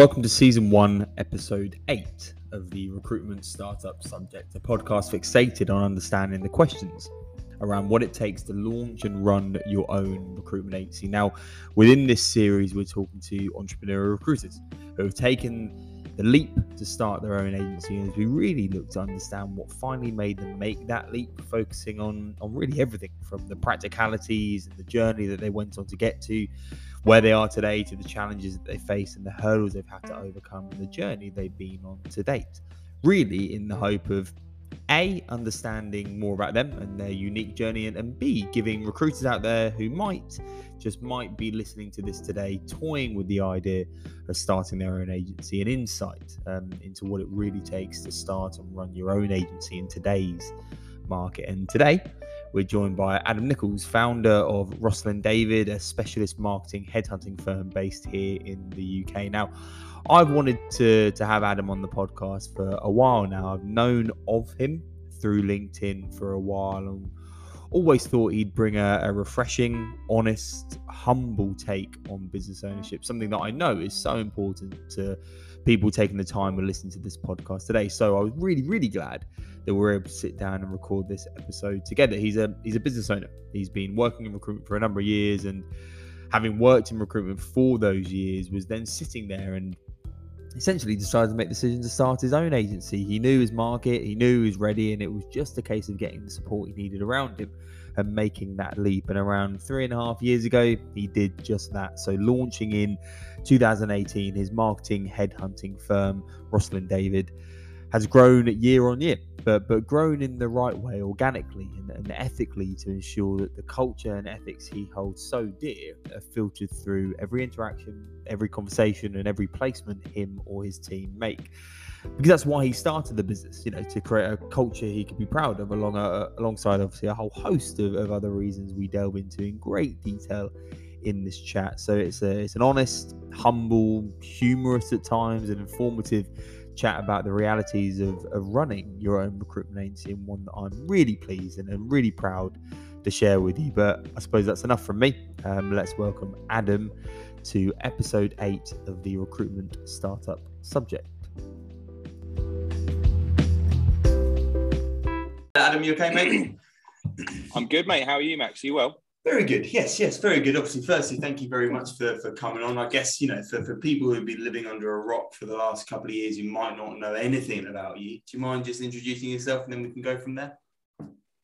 Welcome to season one, episode eight of the Recruitment Startup Subject, a podcast fixated on understanding the questions around what it takes to launch and run your own recruitment agency. Now, within this series, we're talking to entrepreneurial recruiters who have taken the leap to start their own agency. And as we really look to understand what finally made them make that leap, focusing on, on really everything from the practicalities and the journey that they went on to get to where they are today to the challenges that they face and the hurdles they've had to overcome and the journey they've been on to date. Really, in the hope of A, understanding more about them and their unique journey, and, and B, giving recruiters out there who might just might be listening to this today, toying with the idea of starting their own agency, an insight um, into what it really takes to start and run your own agency in today's market. And today, we're joined by Adam Nichols, founder of Rosslyn David, a specialist marketing headhunting firm based here in the UK. Now, I've wanted to, to have Adam on the podcast for a while now. I've known of him through LinkedIn for a while and always thought he'd bring a, a refreshing, honest, humble take on business ownership, something that I know is so important to people taking the time to listen to this podcast today. So I was really, really glad that we're able to sit down and record this episode together. He's a he's a business owner. He's been working in recruitment for a number of years, and having worked in recruitment for those years, was then sitting there and essentially decided to make the decision to start his own agency. He knew his market, he knew he was ready, and it was just a case of getting the support he needed around him and making that leap. And around three and a half years ago, he did just that. So, launching in 2018, his marketing headhunting firm, Rosslyn David, has grown year on year, but but grown in the right way, organically and, and, ethically, to ensure that the culture and ethics he holds so dear are filtered through every interaction, every conversation, and every placement him or his team make. Because that's why he started the business, you know, to create a culture he could be proud of, along a, alongside obviously a whole host of, of other reasons we delve into in great detail in this chat. So it's a it's an honest, humble, humorous at times, and informative chat about the realities of, of running your own recruitment agency and one that I'm really pleased and, and really proud to share with you. But I suppose that's enough from me. Um, let's welcome Adam to episode eight of the recruitment startup subject. Adam, you okay, mate? I'm good, mate. How are you, Max? Are you well? Very good. Yes, yes, very good. Obviously, firstly, thank you very much for, for coming on. I guess, you know, for, for people who've been living under a rock for the last couple of years who might not know anything about you, do you mind just introducing yourself and then we can go from there?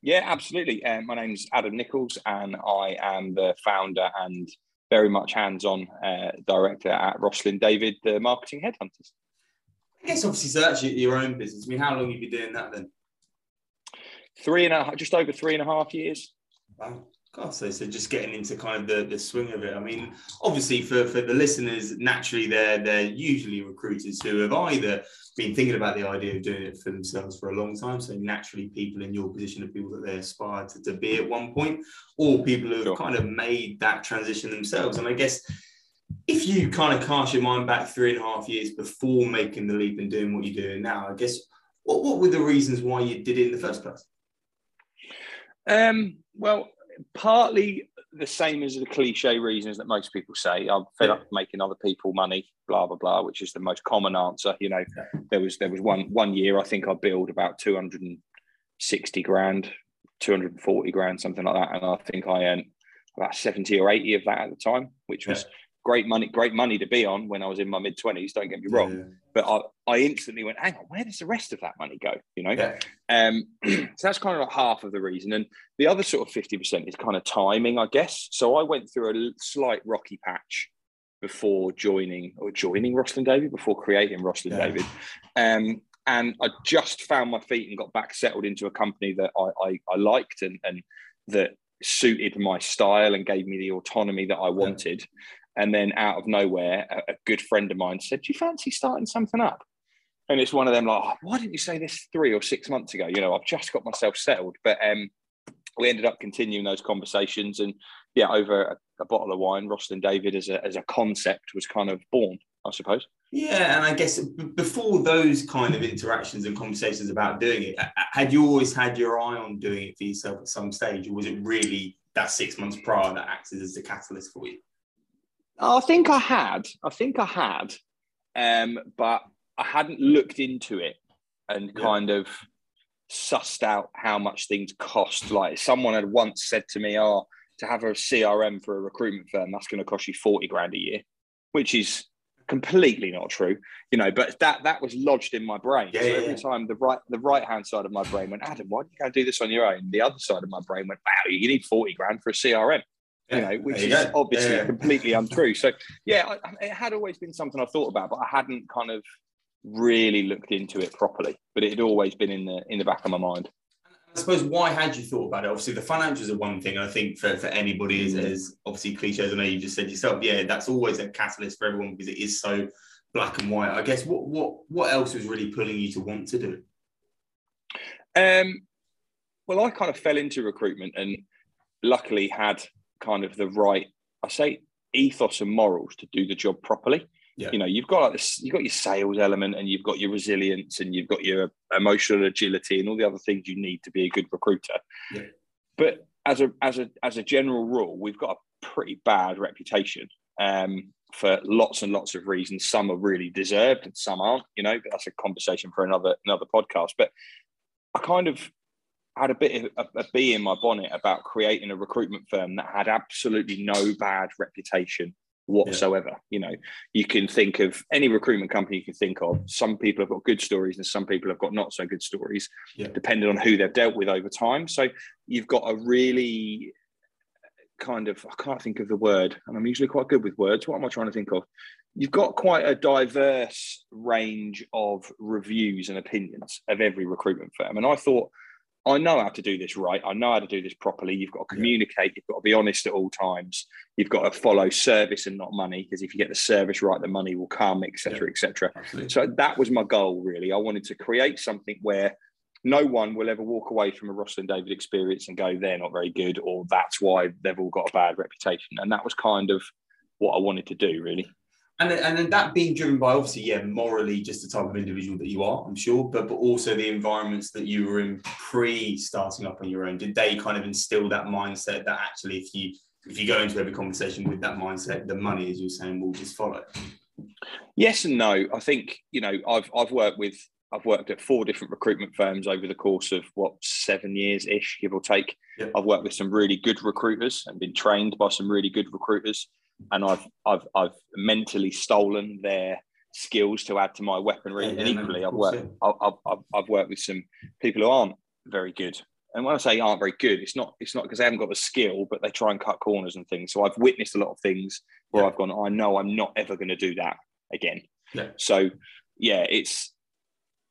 Yeah, absolutely. Um, my name's Adam Nichols and I am the founder and very much hands on uh, director at Rosslyn David, the marketing headhunters. I guess, obviously, so actually your own business. I mean, how long have you been doing that then? Three and a half, just over three and a half years. Wow. God, so, so just getting into kind of the, the swing of it. I mean, obviously for, for the listeners, naturally they're they're usually recruiters who have either been thinking about the idea of doing it for themselves for a long time. So naturally people in your position are people that they aspire to, to be at one point, or people who have sure. kind of made that transition themselves. And I guess if you kind of cast your mind back three and a half years before making the leap and doing what you're doing now, I guess what, what were the reasons why you did it in the first place? Um, well, partly the same as the cliche reasons that most people say. I'm fed up making other people money, blah blah blah, which is the most common answer. You know, there was there was one one year I think I billed about 260 grand, 240 grand, something like that, and I think I earned about 70 or 80 of that at the time, which was great money, great money to be on when I was in my mid twenties. Don't get me wrong, yeah. but I, I instantly went, hang on, where does the rest of that money go? You know, yeah. um, so that's kind of like half of the reason, and the other sort of fifty percent is kind of timing, I guess. So I went through a slight rocky patch before joining or joining Rosslyn David before creating Rosslyn yeah. David. Um, and I just found my feet and got back settled into a company that I, I, I liked and, and that suited my style and gave me the autonomy that I wanted. And then out of nowhere, a, a, good friend of mine said, Do you fancy starting something up? And it's one of them like, oh, why didn't you say this three or six months ago? You know, I've just got myself settled. But um, we ended up continuing those conversations. And yeah, over a, a bottle of wine, Rosslyn David as a, as a concept was kind of born, I suppose. Yeah, and I guess before those kind of interactions and conversations about doing it, had you always had your eye on doing it for yourself at some stage, or was it really that six months prior that acted as the catalyst for you? I think I had. I think I had. um, but I hadn't looked into it and yeah. kind of sussed out how much things cost. Like someone had once said to me, "Oh, to have a CRM for a recruitment firm, that's going to cost you forty grand a year," which is completely not true, you know. But that that was lodged in my brain. Yeah, so every yeah. time the right the right hand side of my brain went, Adam, why don't you go do this on your own? The other side of my brain went, Wow, you need forty grand for a CRM. Yeah, you know, which you is go. obviously completely untrue. So, yeah, I, it had always been something I thought about, but I hadn't kind of really looked into it properly. But it had always been in the in the back of my mind. I suppose why had you thought about it? Obviously, the financials are one thing. I think for, for anybody is, is obviously cliches. I know you just said yourself. Yeah, that's always a catalyst for everyone because it is so black and white. I guess what what what else was really pulling you to want to do? Um, well, I kind of fell into recruitment and luckily had kind of the right, I say, ethos and morals to do the job properly. Yeah. You know, you've got like this, you've got your sales element and you've got your resilience and you've got your emotional agility and all the other things you need to be a good recruiter. Yeah. But as a as a as a general rule, we've got a pretty bad reputation um, for lots and lots of reasons. Some are really deserved and some aren't. You know, but that's a conversation for another another podcast. But I kind of had a bit of a, a bee in my bonnet about creating a recruitment firm that had absolutely no bad reputation whatsoever. Yeah. You know, you can think of any recruitment company you can think of. Some people have got good stories and some people have got not so good stories, yeah. depending on who they've dealt with over time. So you've got a really kind of, I can't think of the word, and I'm usually quite good with words. What am I trying to think of? You've got quite a diverse range of reviews and opinions of every recruitment firm. And I thought, I know how to do this right. I know how to do this properly. You've got to communicate. You've got to be honest at all times. You've got to follow service and not money because if you get the service right, the money will come, etc., etc. So that was my goal. Really, I wanted to create something where no one will ever walk away from a Rosslyn David experience and go, they're not very good, or that's why they've all got a bad reputation. And that was kind of what I wanted to do, really and then, and then that being driven by obviously yeah morally just the type of individual that you are i'm sure but but also the environments that you were in pre starting up on your own. Did they kind of instill that mindset that actually if you if you go into every conversation with that mindset the money as you're saying will just follow? Yes and no. I think you know i've i've worked with I've worked at four different recruitment firms over the course of what seven years ish, give or take. I've worked with some really good recruiters and been trained by some really good recruiters and I've I've I've mentally stolen their skills to add to my weaponry. Yeah, yeah, and equally, no, I've worked yeah. I've, I've, I've worked with some people who aren't very good. And when I say aren't very good, it's not it's not because they haven't got the skill, but they try and cut corners and things. So I've witnessed a lot of things where I've gone, I know I'm not ever going to do that again. So yeah, it's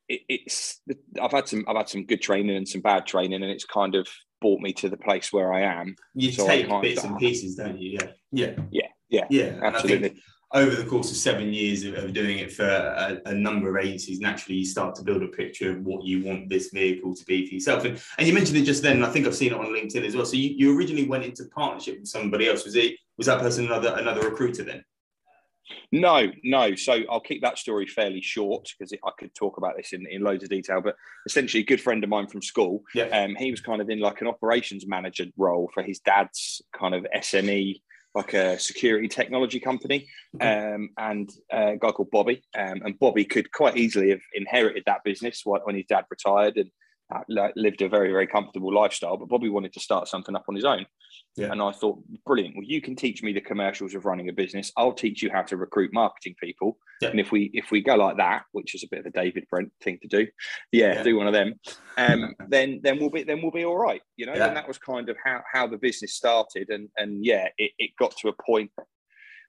it, it's I've had some I've had some good training and some bad training, and it's kind of brought me to the place where I am. You so take bits and pieces, don't you? Yeah, yeah, yeah. Yeah, yeah, absolutely. over the course of seven years of, of doing it for a, a, number of agencies, naturally you start to build a picture of what you want this vehicle to be for yourself. And, and you mentioned it just then, I think I've seen it on LinkedIn as well. So you, you originally went into partnership with somebody else. Was it was that person another another recruiter then? No, no. So I'll keep that story fairly short because I could talk about this in, in loads of detail. But essentially, a good friend of mine from school, yeah. um, he was kind of in like an operations manager role for his dad's kind of SME like a security technology company, um, and a guy called Bobby. Um, and Bobby could quite easily have inherited that business when his dad retired and lived a very, very comfortable lifestyle. But Bobby wanted to start something up on his own. Yeah. And I thought, brilliant. Well, you can teach me the commercials of running a business. I'll teach you how to recruit marketing people. Yeah. And if we if we go like that, which is a bit of a David Brent thing to do, yeah, yeah. do one of them. Um, then then we'll be then we'll be all right, you know. And that was kind of how how the business started. And and yeah, it, it got to a point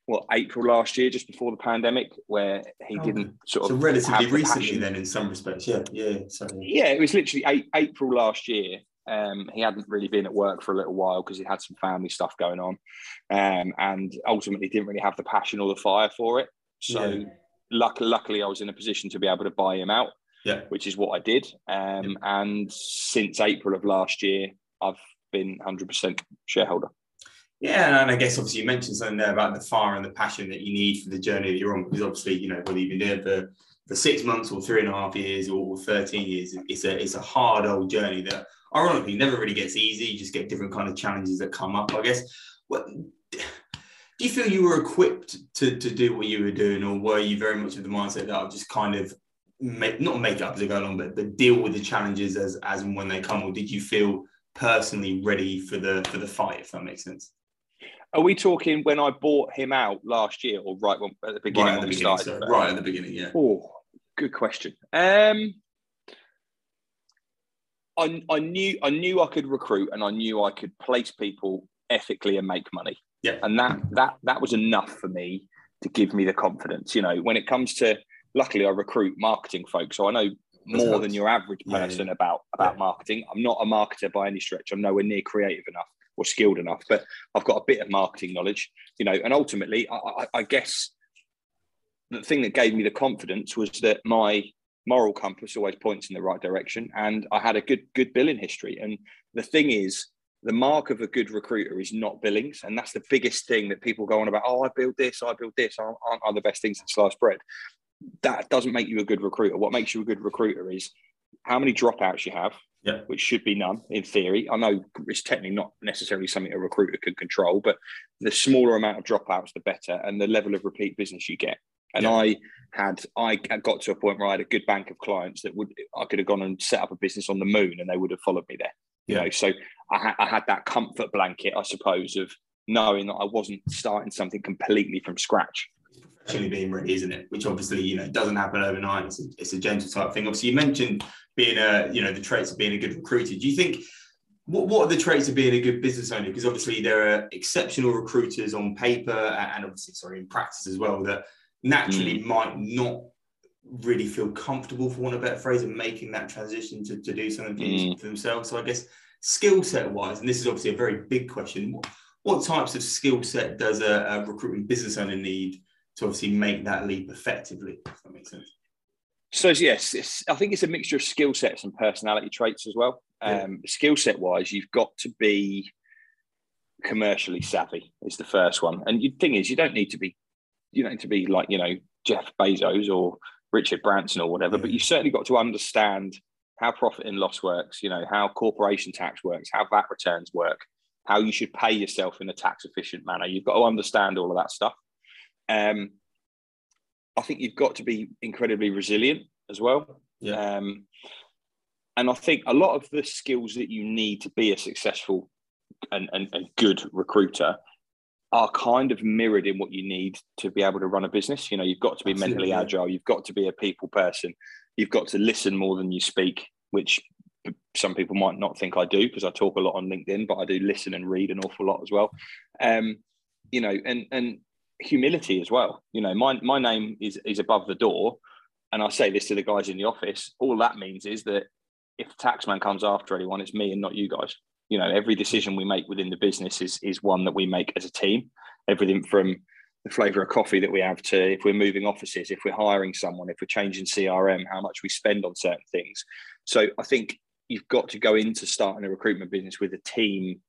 what April last year, just before the pandemic, where he oh, didn't sort so of relatively recently. Then, in some respects, yeah, yeah, So yeah. It was literally eight, April last year, um, he hadn't really been at work for a little while because he had some family stuff going on, um, and ultimately didn't really have the passion or the fire for it. So, yeah. luck- luckily, I was in a position to be able to buy him out, yeah. which is what I did. Um, yeah. And since April of last year, I've been 100% shareholder. Yeah, and I guess obviously you mentioned something there about the fire and the passion that you need for the journey that you're on, because obviously you know whether you've been it for for six months or three and a half years or 13 years, it's a it's a hard old journey that ironically never really gets easy. You just get different kind of challenges that come up. I guess. What do you feel you were equipped to, to do what you were doing, or were you very much of the mindset that I'll just kind of make not make it up as I go along, but, but deal with the challenges as as and when they come, or did you feel personally ready for the for the fight, if that makes sense? Are we talking when I bought him out last year, or right when, at the beginning? Right at the beginning, so, right at the beginning, yeah. Oh, good question. Um, I, I knew I knew I could recruit, and I knew I could place people ethically and make money. Yeah, and that that that was enough for me to give me the confidence. You know, when it comes to, luckily, I recruit marketing folks, so I know more than your average person yeah, yeah. about about yeah. marketing. I'm not a marketer by any stretch. I'm nowhere near creative enough or skilled enough, but I've got a bit of marketing knowledge, you know. And ultimately, I, I, I guess the thing that gave me the confidence was that my moral compass always points in the right direction, and I had a good good billing history. And the thing is, the mark of a good recruiter is not billings, and that's the biggest thing that people go on about. Oh, I build this, I build this. Aren't, aren't I the best things in sliced bread? That doesn't make you a good recruiter. What makes you a good recruiter is how many dropouts you have, yeah. which should be none in theory. I know it's technically not necessarily something a recruiter can control, but the smaller amount of dropouts, the better, and the level of repeat business you get. And yeah. I had I got to a point where I had a good bank of clients that would I could have gone and set up a business on the moon, and they would have followed me there. You yeah. know, so I, ha- I had that comfort blanket, I suppose, of knowing that I wasn't starting something completely from scratch professionally being ready, isn't it? Which obviously, you know, doesn't happen overnight. It's a, it's a gentle type thing. Obviously, you mentioned being a, you know, the traits of being a good recruiter. Do you think what, what are the traits of being a good business owner? Because obviously there are exceptional recruiters on paper and obviously, sorry, in practice as well that naturally mm. might not really feel comfortable, for want of a better phrase, in making that transition to, to do something mm. for themselves. So I guess skill set wise, and this is obviously a very big question, what, what types of skill set does a, a recruitment business owner need to obviously make that leap effectively, if that makes sense? So yes, I think it's a mixture of skill sets and personality traits as well. Yeah. Um, skill set wise, you've got to be commercially savvy is the first one. And the thing is, you don't need to be, you don't need to be like you know Jeff Bezos or Richard Branson or whatever, yeah. but you've certainly got to understand how profit and loss works. You know how corporation tax works, how VAT returns work, how you should pay yourself in a tax efficient manner. You've got to understand all of that stuff. Um, I think you've got to be incredibly resilient as well. Yeah. Um, and I think a lot of the skills that you need to be a successful and, and, and good recruiter are kind of mirrored in what you need to be able to run a business. You know, you've got to be Absolutely, mentally agile, you've got to be a people person, you've got to listen more than you speak, which some people might not think I do because I talk a lot on LinkedIn, but I do listen and read an awful lot as well. Um, you know, and and humility as well. You know, my my name is is above the door, and I say this to the guys in the office. All that means is that if the taxman comes after anyone, it's me and not you guys. You know, every decision we make within the business is is one that we make as a team. Everything from the flavour of coffee that we have to if we're moving offices, if we're hiring someone, if we're changing CRM, how much we spend on certain things. So I think you've got to go into starting a recruitment business with a team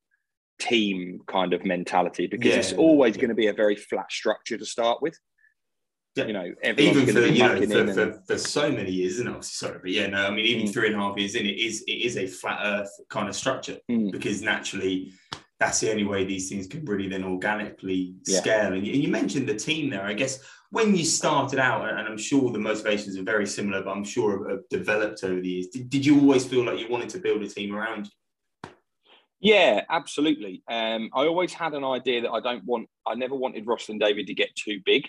team kind of mentality because yeah, it's always yeah. going to be a very flat structure to start with. Yeah. You know, even for you know for, for, and... for, so many years, isn't it? Sorry, but yeah, no, I mean, even mm. three and a half years in, it is it is a flat Earth kind of structure mm. because naturally, that's the only way these things can really then organically scale. And you, and you, mentioned the team there. I guess when you started out, and I'm sure the motivations are very similar, but I'm sure have developed over the years. Did, did you always feel like you wanted to build a team around you? Yeah, absolutely. Um, I always had an idea that I don't want. I never wanted Rosslyn David to get too big.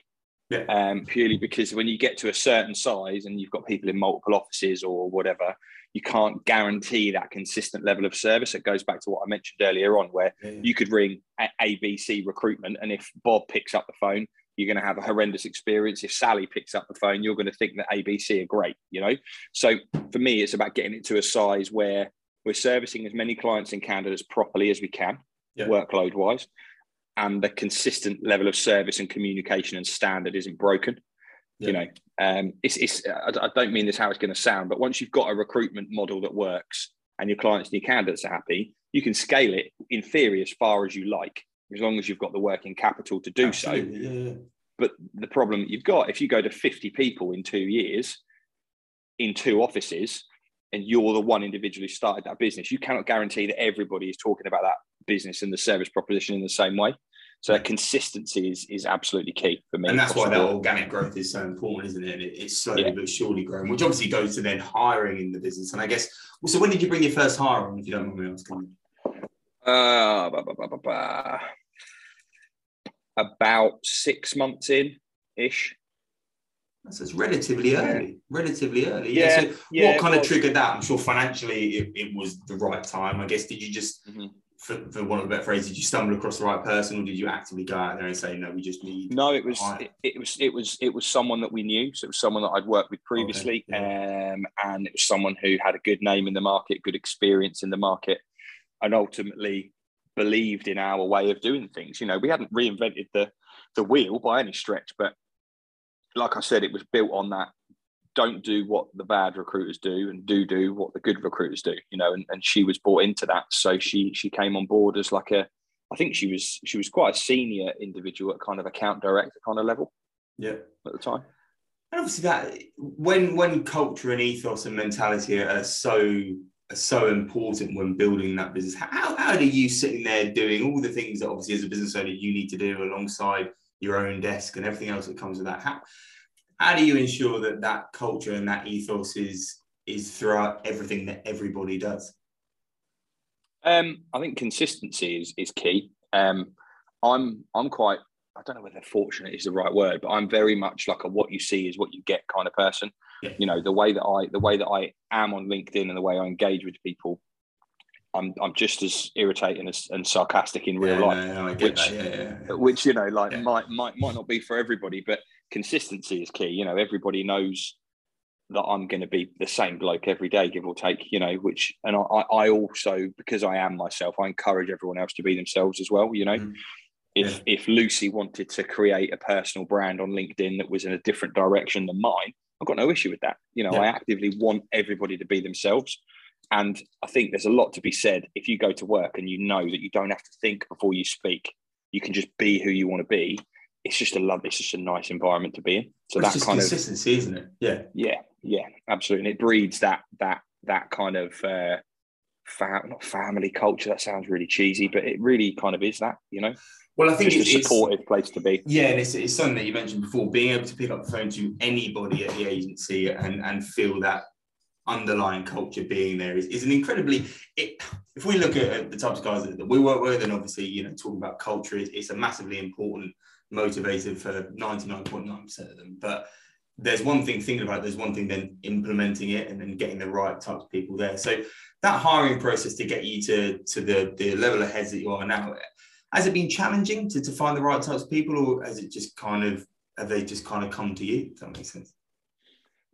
Yeah. Um, purely because when you get to a certain size and you've got people in multiple offices or whatever, you can't guarantee that consistent level of service. It goes back to what I mentioned earlier on, where yeah. you could ring ABC recruitment, and if Bob picks up the phone, you're going to have a horrendous experience. If Sally picks up the phone, you're going to think that ABC are great, you know? So for me, it's about getting it to a size where we're servicing as many clients and candidates properly as we can, yeah. workload wise, and the consistent level of service and communication and standard isn't broken. Yeah. You know, um, it's, it's I don't mean this how it's going to sound, but once you've got a recruitment model that works and your clients and your candidates are happy, you can scale it in theory as far as you like, as long as you've got the working capital to do Absolutely. so. Yeah, but the problem that you've got, if you go to 50 people in two years in two offices, and you're the one individual who started that business, you cannot guarantee that everybody is talking about that business and the service proposition in the same way. So that consistency is is absolutely key for me. And that's why that organic growth is so important, isn't it? It's slowly yeah. but surely growing, which obviously goes to then hiring in the business. And I guess, so when did you bring your first hire on, if you don't mind me asking? Uh, bah, bah, bah, about six months in ish. So it's relatively early, relatively early. Yeah. yeah so yeah, what kind of triggered that? I'm sure financially it, it, was the right time. I guess, did you just, mm-hmm. for, for one of the better phrase, did you stumble across the right person or did you actively go out there and say, no, we just need. No, it was, it, it, was, it was, it was someone that we knew. So it was someone that I'd worked with previously. Okay. Yeah. Um, and it was someone who had a good name in the market, good experience in the market, and ultimately believed in our way of doing things. You know, we hadn't reinvented the, the wheel by any stretch, but like I said, it was built on that. Don't do what the bad recruiters do, and do do what the good recruiters do. You know, and, and she was bought into that, so she she came on board as like a, I think she was she was quite a senior individual at kind of account director kind of level. Yeah, at the time. And obviously, that when when culture and ethos and mentality are so are so important when building that business. How, how do you sitting there doing all the things that obviously as a business owner you need to do alongside your own desk and everything else that comes with that? How, how do you ensure that that culture and that ethos is is throughout everything that everybody does? Um, I think consistency is is key. Um, I'm I'm quite I don't know whether fortunate is the right word, but I'm very much like a what you see is what you get kind of person. Yeah. You know, the way that I the way that I am on LinkedIn and the way I engage with people, I'm I'm just as irritating as, and sarcastic in real yeah, life. No, no, which, yeah, which you know, like might might might not be for everybody, but consistency is key. You know, everybody knows that I'm going to be the same bloke every day, give or take. You know, which and I, I also because I am myself, I encourage everyone else to be themselves as well. You know. Mm. If, if Lucy wanted to create a personal brand on LinkedIn that was in a different direction than mine, I've got no issue with that. You know, I actively want everybody to be themselves. And I think there's a lot to be said if you go to work and you know that you don't have to think before you speak, you can just be who you want to be it's just a love. It's just a nice environment to be in. So that kind consistency, of consistency, isn't it? Yeah, yeah, yeah, absolutely. And it breeds that that that kind of uh, fam- not family culture. That sounds really cheesy, but it really kind of is that. You know. Well, I think it's, a supportive place to be. Yeah, and it's, it's something that you mentioned before. Being able to pick up the phone to anybody at the agency and and feel that underlying culture being there is, is an incredibly it, if we look at, the types of guys that we work with and obviously you know talking about culture it's, it's a massively important motivated for 99.9% of them. But there's one thing thinking about it, there's one thing then implementing it and then getting the right types of people there. So that hiring process to get you to, to the, the level of heads that you are now, has it been challenging to, to find the right types of people or has it just kind of, have they just kind of come to you? If that makes sense.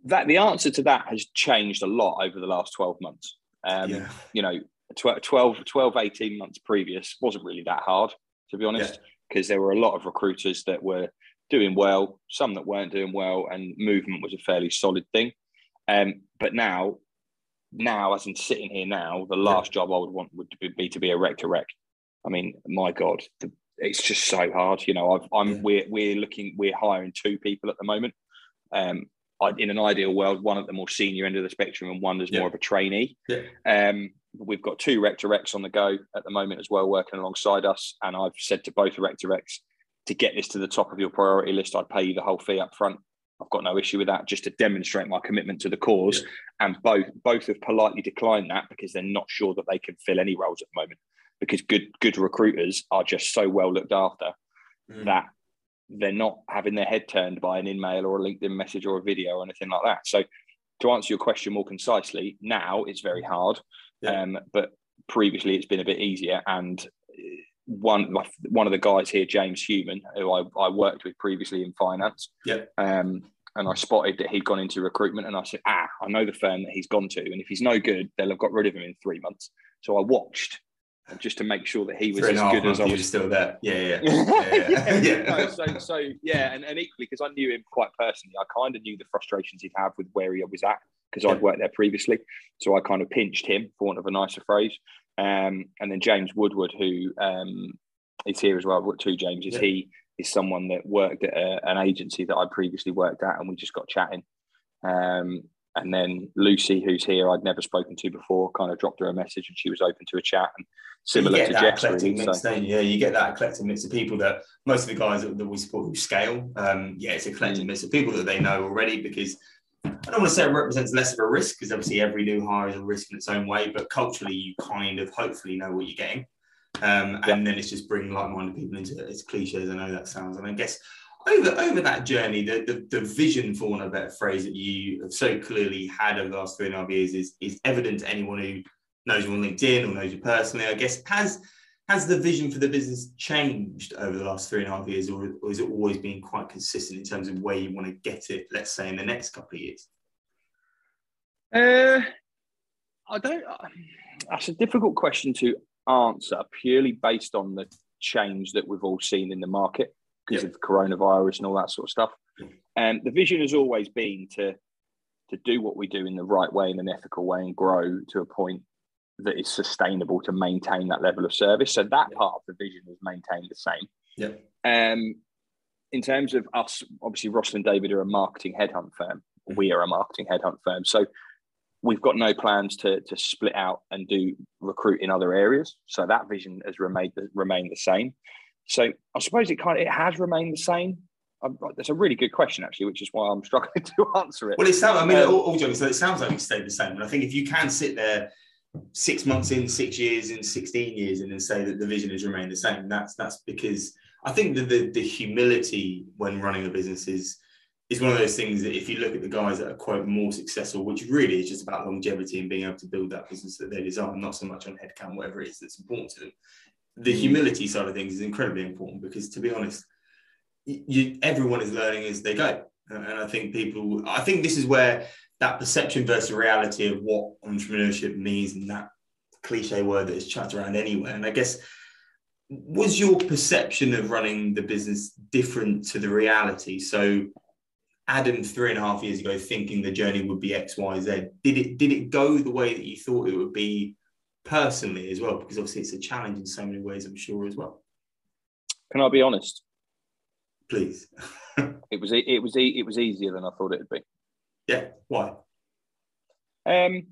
That the answer to that has changed a lot over the last 12 months. Um, yeah. You know, 12, 12, 18 months previous wasn't really that hard, to be honest. Yeah because there were a lot of recruiters that were doing well, some that weren't doing well, and movement was a fairly solid thing. Um, but now, now as in sitting here now, the last yeah. job I would want would be to be a rec to rec. I mean, my God, the, it's just so hard. You know, i am yeah. we're we're looking we're hiring two people at the moment. Um, in an ideal world, one at the more senior end of the spectrum and one as yeah. more of a trainee. Yeah. Um, we've got two Rec Directs on the go at the moment as well, working alongside us. And I've said to both Rec Directs to get this to the top of your priority list, I'd pay you the whole fee up front. I've got no issue with that, just to demonstrate my commitment to the cause. Yeah. And both both have politely declined that because they're not sure that they can fill any roles at the moment. Because good good recruiters are just so well looked after mm. that they're not having their head turned by an email or a LinkedIn message or a video or anything like that. So to answer your question more concisely, now it's very hard yeah. Um, but previously, it's been a bit easier. And one one of the guys here, James Human, who I, I worked with previously in finance. Yeah. Um, and I spotted that he'd gone into recruitment, and I said, "Ah, I know the firm that he's gone to, and if he's no good, they'll have got rid of him in three months." So I watched just to make sure that he was as good as I was. Still there, yeah, yeah, yeah. yeah. yeah. no, so, so yeah, and, and equally because I knew him quite personally, I kind of knew the frustrations he'd have with where he was at because I'd worked there previously. So I kind of pinched him, for want of a nicer phrase. Um, and then James Woodward, who um, is here as well. Two James is he is someone that worked at a, an agency that I previously worked at, and we just got chatting. Um, and then Lucy, who's here, I'd never spoken to before, kind of dropped her a message, and she was open to a chat. And similar to eclectic really, mix, so- Yeah, you get that eclectic mix of people that most of the guys that, that we support who scale, um, yeah, it's a eclectic Mm. mix of people that they know already because I don't want to say it represents less of a risk because obviously every new hire is a risk in its own way, but culturally you kind of hopefully know what you're getting. Um, and then it's just bringing like-minded people into it. As cliche as I know that sounds, and I guess over over that journey, the, the the vision, for want of phrase, that you have so clearly had over the last three and a half years is is evident to anyone who knows you on LinkedIn or knows you personally. I guess has has the vision for the business changed over the last three and a half years, or, or has it always been quite consistent in terms of where you want to get it? Let's say in the next couple of years. Uh, I don't. That's a difficult question to answer purely based on the change that we've all seen in the market because Yeah. of coronavirus and all that sort of stuff. And the vision has always been to to do what we do in the right way, in an ethical way, and grow to a point that is sustainable to maintain that level of service. So that Yeah. part of the vision is maintained the same. Yeah. Um, in terms of us, obviously, Rosslyn David are a marketing headhunt firm. Mhm. We are a marketing headhunt firm. So we've got no plans to, to split out and do recruit in other areas. So that vision has remained remained the same. So I suppose it kind of it has remained the same. Um, That's a really good question, actually, which is why I'm struggling to answer it. Well, it sounds. I mean, Um, all, all joking, so it sounds like it stayed the same. And I think if you can sit there six months in, six years in, sixteen years in, and say that the vision has remained the same, that's that's because I think that the the humility when running a business is is one of those things that if you look at the guys that are quote more successful, which really is just about longevity and being able to build that business that they desire, not so much on headcount, whatever it is that's important to them. The Mm. humility side of things is incredibly important because, to be honest, you, you everyone is learning as they go. And I think people, I think this is where that perception versus reality of what entrepreneurship means and that cliche word that is chucked around anywhere. And I guess, was your perception of running the business different to the reality? So, Adam, three and a half years ago, thinking the journey would be X, Y, Z, did it did it go the way that you thought it would be personally as well? Because obviously it's a challenge in so many ways, I'm sure as well. Can I be honest? Please, It was it was it was easier than I thought it would be. yeah. Why? Um,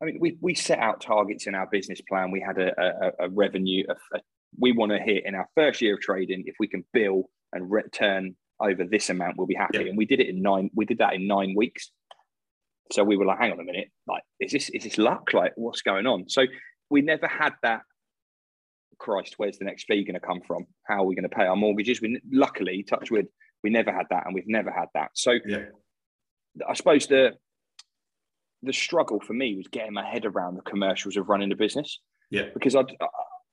I mean, we, we set out targets in our business plan. We had a, a, a revenue. Of, a, we want to hit in our first year of trading. If we can bill and return over this amount, we'll be happy. Yeah. And we did it in nine. We did that in nine weeks. So we were like, hang on a minute, like, is this is this luck? Like, what's going on? So we never had that. Christ, where's the next fee going to come from? How are we going to pay our mortgages? We luckily, touch wood, we never had that, and we've never had that. So Yeah. I suppose the the struggle for me was getting my head around the commercials of running a business. Yeah. Because I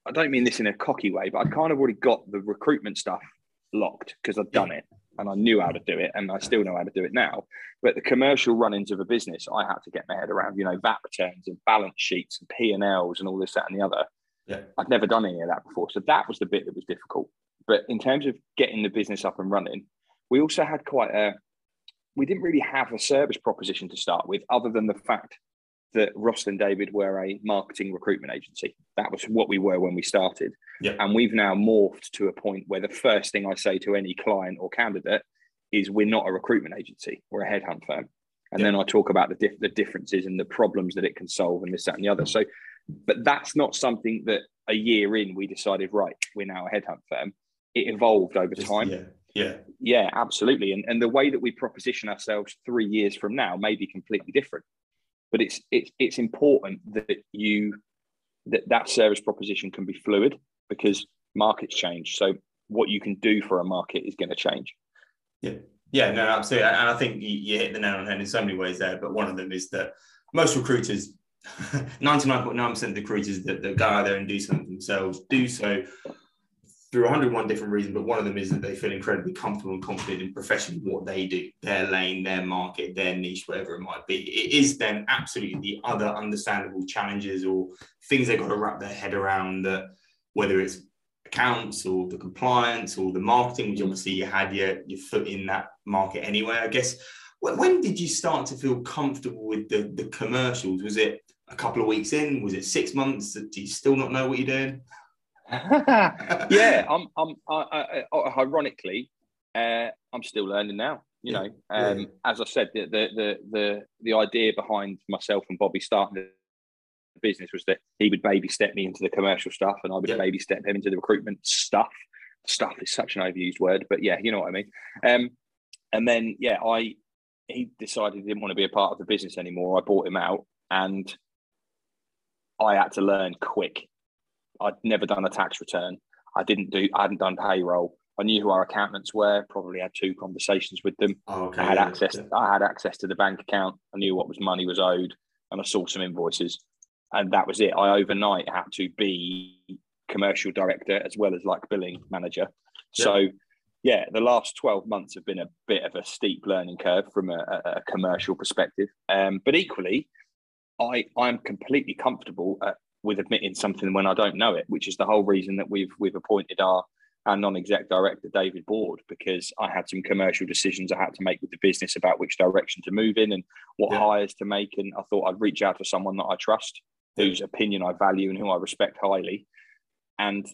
I don't mean this in a cocky way, but I kind of already got the recruitment stuff locked because I've done it and I knew how to do it and I still know how to do it now. But the commercial run-ins of a business, I had to get my head around, you know, VAT returns and balance sheets and P and Ls and all this, that, and the other. Yeah. I'd never done any of that before, so that was the bit that was difficult. But in terms of getting the business up and running, we also had quite a we didn't really have a service proposition to start with, other than the fact that Rosslyn David were a marketing recruitment agency. That was what we were when we started. Yeah. And we've now morphed to a point where the first thing I say to any client or candidate is we're not a recruitment agency, we're a headhunt firm. And Yeah. then I talk about the, dif- the differences and the problems that it can solve and this, that, and the other. So, but that's not something that a year in we decided, right, we're now a headhunt firm. It evolved over Just- time. Yeah. Yeah. Yeah, absolutely. And and the way that we proposition ourselves three years from now may be completely different. But it's it's it's important that you that that service proposition can be fluid because markets change. So what you can do for a market is going to change. Yeah, yeah, no, absolutely. And I think you, hit the nail on the head in so many ways there. But one of them is that most recruiters, 99.9% of the recruiters that, that go out there and do something themselves do so through 101 different reasons. But one of them is that they feel incredibly comfortable and confident in professionally what they do, their lane, their market, their niche, whatever it might be. It is then absolutely the other understandable challenges or things they've got to wrap their head around that, whether it's accounts or the compliance or the marketing, which obviously you had your, your foot in that market anyway. I guess when, when did you start to feel comfortable with the, the commercials? Was it a couple of weeks in? Was it six months? Do you still not know what you're doing? yeah, I'm. I'm. I, I, I, ironically, uh, I'm still learning now. You know, um, yeah. as I said, the, the the the the idea behind myself and Bobby starting the business was that he would baby step me into the commercial stuff, and I would yeah. baby step him into the recruitment stuff. Stuff is such an overused word, but yeah, you know what I mean. Um, and then yeah, I he decided he didn't want to be a part of the business anymore. I bought him out, and I had to learn quick. I'd never done a tax return. I didn't do. I hadn't done payroll. I knew who our accountants were. Probably had two conversations with them. Oh, okay, I had access. yeah. I had access to the bank account. I knew what was money was owed, and I saw some invoices, and that was it. I overnight had to be commercial director as well as like billing manager. Yeah. So, yeah, the last twelve months have been a bit of a steep learning curve from a, a, a commercial perspective. Um, but equally, I I'm completely comfortable at, with admitting something when I don't know it, which is the whole reason that we've we've appointed our our non-exec director David Board because I had some commercial decisions I had to make with the business about which direction to move in and what Yeah. hires to make, and I thought I'd reach out to someone that I trust, whose opinion I value and who I respect highly, and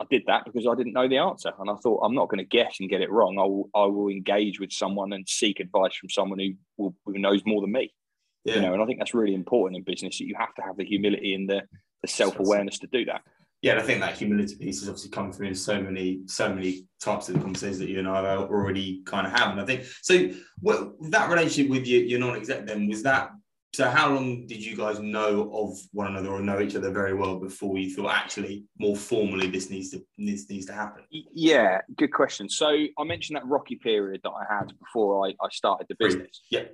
I did that because I didn't know the answer, and I thought I'm not going to guess and get it wrong. I will I will engage with someone and seek advice from someone who will, who knows more than me Yeah. you know and i think that's really important in business that you have to have the humility and the, the self-awareness to do that yeah, and I think that humility piece has obviously come through in so many, so many types of conversations that you and I have already kind of had. And I think so. What that relationship with your, your non-exec then was that. So how long did you guys know of one another or know each other very well before you thought actually more formally this needs to this needs to happen? Yeah good question so i mentioned that rocky period that i had before i, I started the business Yeah.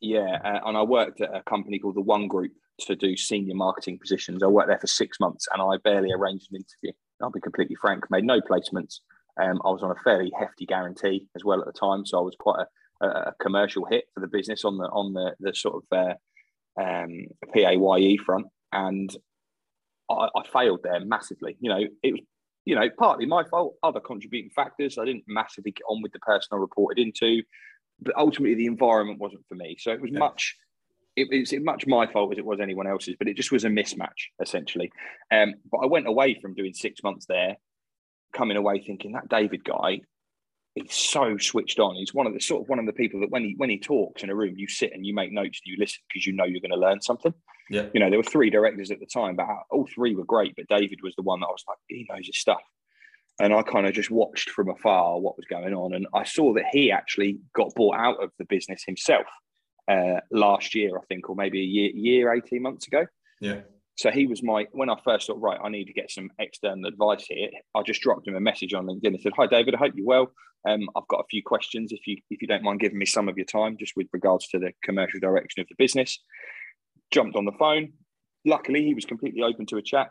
Yeah uh, and i worked at a company called the one group to do senior marketing positions. I worked there for six months and i barely arranged an interview. I'll be completely frank made no placements. Um, i was on a fairly hefty guarantee as well at the time so i was quite a, a commercial hit for the business on the on the, the sort of uh, um, paye front. And I, I failed there massively. You know it was you know, partly my fault, other contributing factors. I didn't massively get on with the person I reported into, but ultimately the environment wasn't for me. So it was Yeah. much, it was much my fault as it was anyone else's, but it just was a mismatch essentially. Um, but I went away from doing six months there, coming away thinking that David guy, he's so switched on. He's one of the sort of one of the people that when he when he talks in a room, you sit and you make notes and you listen because you know you're going to learn something Yeah. you know, there were three directors at the time, but all three were great. But David was the one that I was like, he knows his stuff. And I kind of just watched from afar what was going on. And I saw that he actually got bought out of the business himself uh, last year, I think, or maybe a year, year, 18 months ago. Yeah. So he was my, when I first thought, right, I need to get some external advice here, I just dropped him a message on LinkedIn and said, Hi, David, I hope you're well. Um, I've got a few questions if you if you don't mind giving me some of your time, just with regards to the commercial direction of the business jumped on the phone. Luckily, he was completely open to a chat.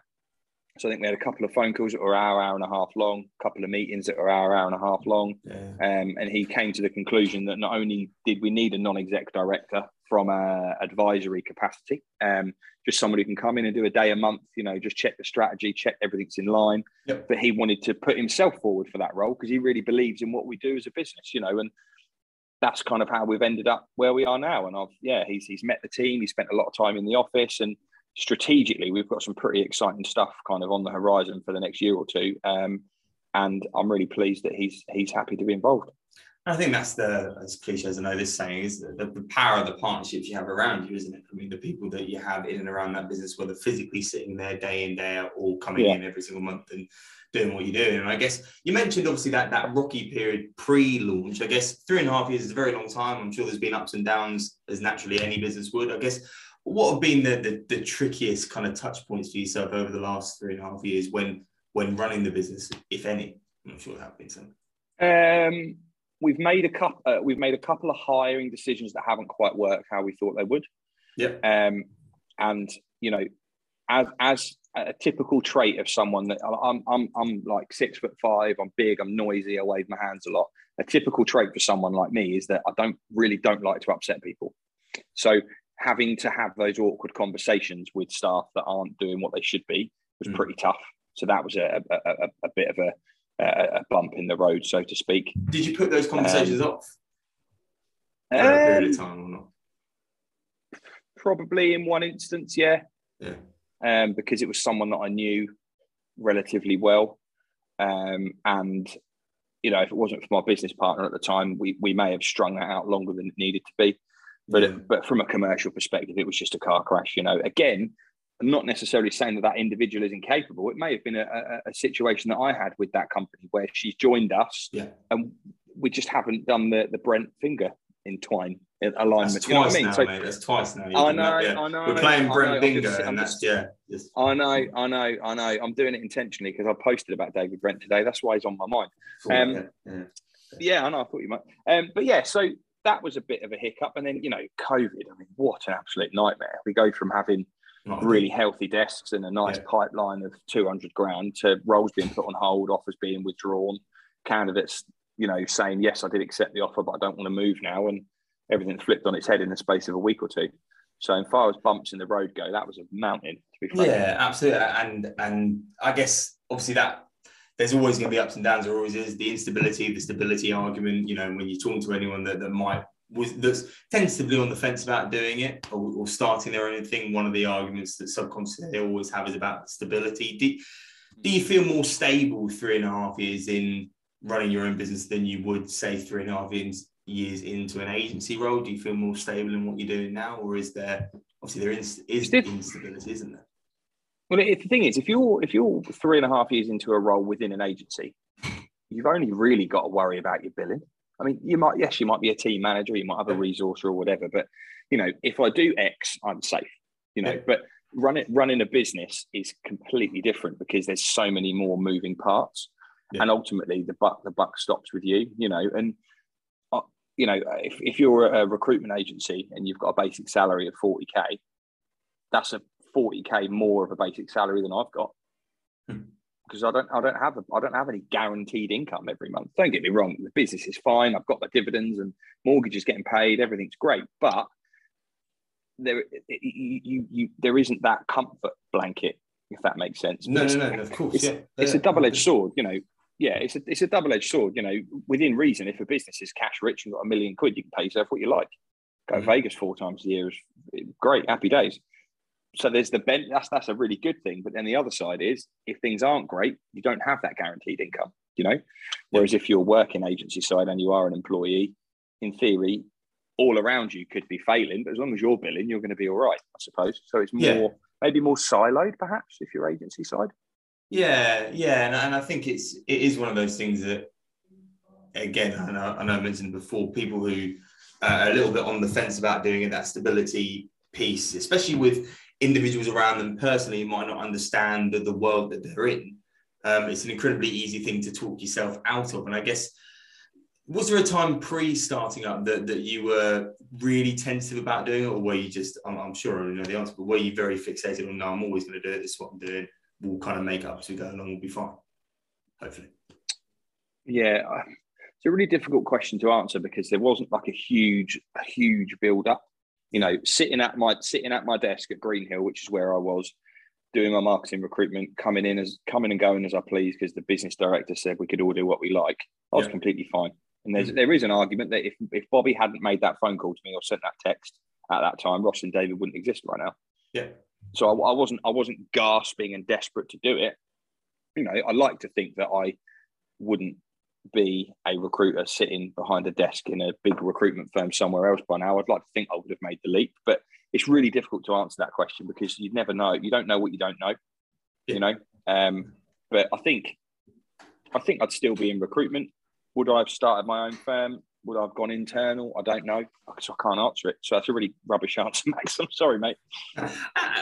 So I think we had a couple of phone calls that were hour, hour and a half long, a couple of meetings that were hour, hour and a half long. Yeah. Um, and he came to the conclusion that not only did we need a non-exec director from a advisory capacity, um, just somebody who can come in and do a day a month, you know, just check the strategy, check everything's in line. Yep. But he wanted to put himself forward for that role because he really believes in what we do as a business, you know, and that's kind of how we've ended up where we are now. And I've yeah, he's he's met the team. He spent a lot of time in the office, and strategically, we've got some pretty exciting stuff kind of on the horizon for the next year or two. Um, and I'm really pleased that he's he's happy to be involved. I think that's the as cliche as I know this saying is the, the, power of the partnerships you have around you, isn't it? I mean, the people that you have in and around that business, whether physically sitting there day in day out, or coming Yeah. in every single month and doing what you're doing. And I guess you mentioned obviously that that rocky period pre-launch. I guess three and a half years is a very long time. I'm sure there's been ups and downs, as naturally any business would. I guess what have been the the, the trickiest kind of touch points for yourself over the last three and a half years when when running the business, if any? I'm not sure there have been some. Um, we've made a couple. Uh, we've made a couple of hiring decisions that haven't quite worked how we thought they would. Yeah. Um, and you know, as as a typical trait of someone that I'm I'm I'm like six foot five. I'm big. I'm noisy. I wave my hands a lot. A typical trait for someone like me is that I don't really don't like to upset people. So having to have those awkward conversations with staff that aren't doing what they should be was Mm. pretty tough. So that was a a, a, a bit of a a a bump in the road, so to speak. Did you put those conversations off for a period Um, of time or not? probably in one instance, yeah, Yeah. um, because it was someone that I knew relatively well, um, and you know, if it wasn't for my business partner at the time, we we may have strung that out longer than it needed to be. But Yeah. but from a commercial perspective, it was just a car crash. You know, again, I'm not necessarily saying that that individual is incapable. It may have been a, a, a situation that I had with that company where she's joined us, Yeah. and we just haven't done the the Brent finger entwine alignment. That's you know what twice I mean? now, So mate. That's twice now. I know, that, yeah. I know. We're playing Brent Bingo, just- and that's just- yeah. Just, I know, I know, I know. I'm doing it intentionally because I posted about David Brent today. That's why he's on my mind. Um, yeah, yeah. Yeah, I know. I thought you might. Um, but yeah, so that was a bit of a hiccup, and then you know, COVID. I mean, what an absolute nightmare. We go from having really healthy desks and a nice Yeah. pipeline of 200 grand to roles being put on hold, offers being withdrawn, candidates, you know, saying yes, I did accept the offer, but I don't want to move now, and everything flipped on its head in the space of a week or two. So, as far as bumps in the road go, that was a mountain. To be frank. Yeah, absolutely. And and I guess obviously that there's always going to be ups and downs. There always is the instability, the stability argument. You know, when you're talking to anyone that, that might was that's tentatively on the fence about doing it or, or starting their own thing, one of the arguments that subconsciously they always have is about stability. Do, do you feel more stable three and a half years in running your own business than you would say three and a half years years into an agency role? Do you feel more stable in what you're doing now, or is there obviously there is, is instability, isn't there? Well, it, the thing is, if you're if you're three and a half years into a role within an agency, you've only really got to worry about your billing. I mean, you might yes, you might be a team manager, you might have a resource or whatever, but you know, if I do X, I'm safe. You know, Yeah. but running running a business is completely different because there's so many more moving parts, Yeah. and ultimately the buck the buck stops with you. You know, and uh, you know, if if you're a recruitment agency and you've got a basic salary of 40k, that's a 40k more of a basic salary than I've got Hmm. because I don't I don't have a, I don't have any guaranteed income every month. Don't get me wrong, the business is fine. I've got my dividends and mortgage is getting paid. Everything's great, but there you, you, you there isn't that comfort blanket if that makes sense. No, no, no, of course. it's, yeah. it's Yeah. a double-edged sword you know yeah it's a, it's a double-edged sword you know within reason if a business is cash rich and got a million quid you can pay yourself what you like go to Mhm. vegas four times a year is great happy days so there's the bent. that's that's a really good thing but then the other side is if things aren't great you don't have that guaranteed income you know whereas if you're working agency side and you are an employee in theory all around you could be failing but as long as you're billing you're going to be all right i suppose so it's more Yeah. maybe more siloed perhaps if you're agency side Yeah, yeah, and, and I think it's it is one of those things that, again, I know I, know I mentioned before, people who are a little bit on the fence about doing it, that stability piece, especially with individuals around them personally, might not understand the, the world that they're in. Um, it's an incredibly easy thing to talk yourself out of, and I guess. Was there a time pre-starting up that, that you were really tentative about doing it, or were you just? I'm, I'm sure I already know the answer, but were you very fixated on? No, I'm always going to do it. This is what I'm doing we'll kind of make up as we go along. We'll be fine, hopefully. Yeah, it's a really difficult question to answer because there wasn't like a huge, a huge build up. You know, sitting at my sitting at my desk at Greenhill, which is where I was doing my marketing recruitment, coming in as coming and going as I please because the business director said we could all do what we like. I was Yeah. completely fine. And there's Mhm. there is an argument that if if Bobby hadn't made that phone call to me or sent that text at that time, Rosslyn David wouldn't exist right now. Yeah. So I, I wasn't I wasn't gasping and desperate to do it. You know, I like to think that I wouldn't be a recruiter sitting behind a desk in a big recruitment firm somewhere else by now. I'd like to think I would have made the leap, but it's really difficult to answer that question because you never know. You don't know what you don't know. You know. Um, but I think I think I'd still be in recruitment. Would I have started my own firm? Would I have gone internal? I don't know. So I can't answer it. So that's a really rubbish answer, Max. I'm sorry, mate. I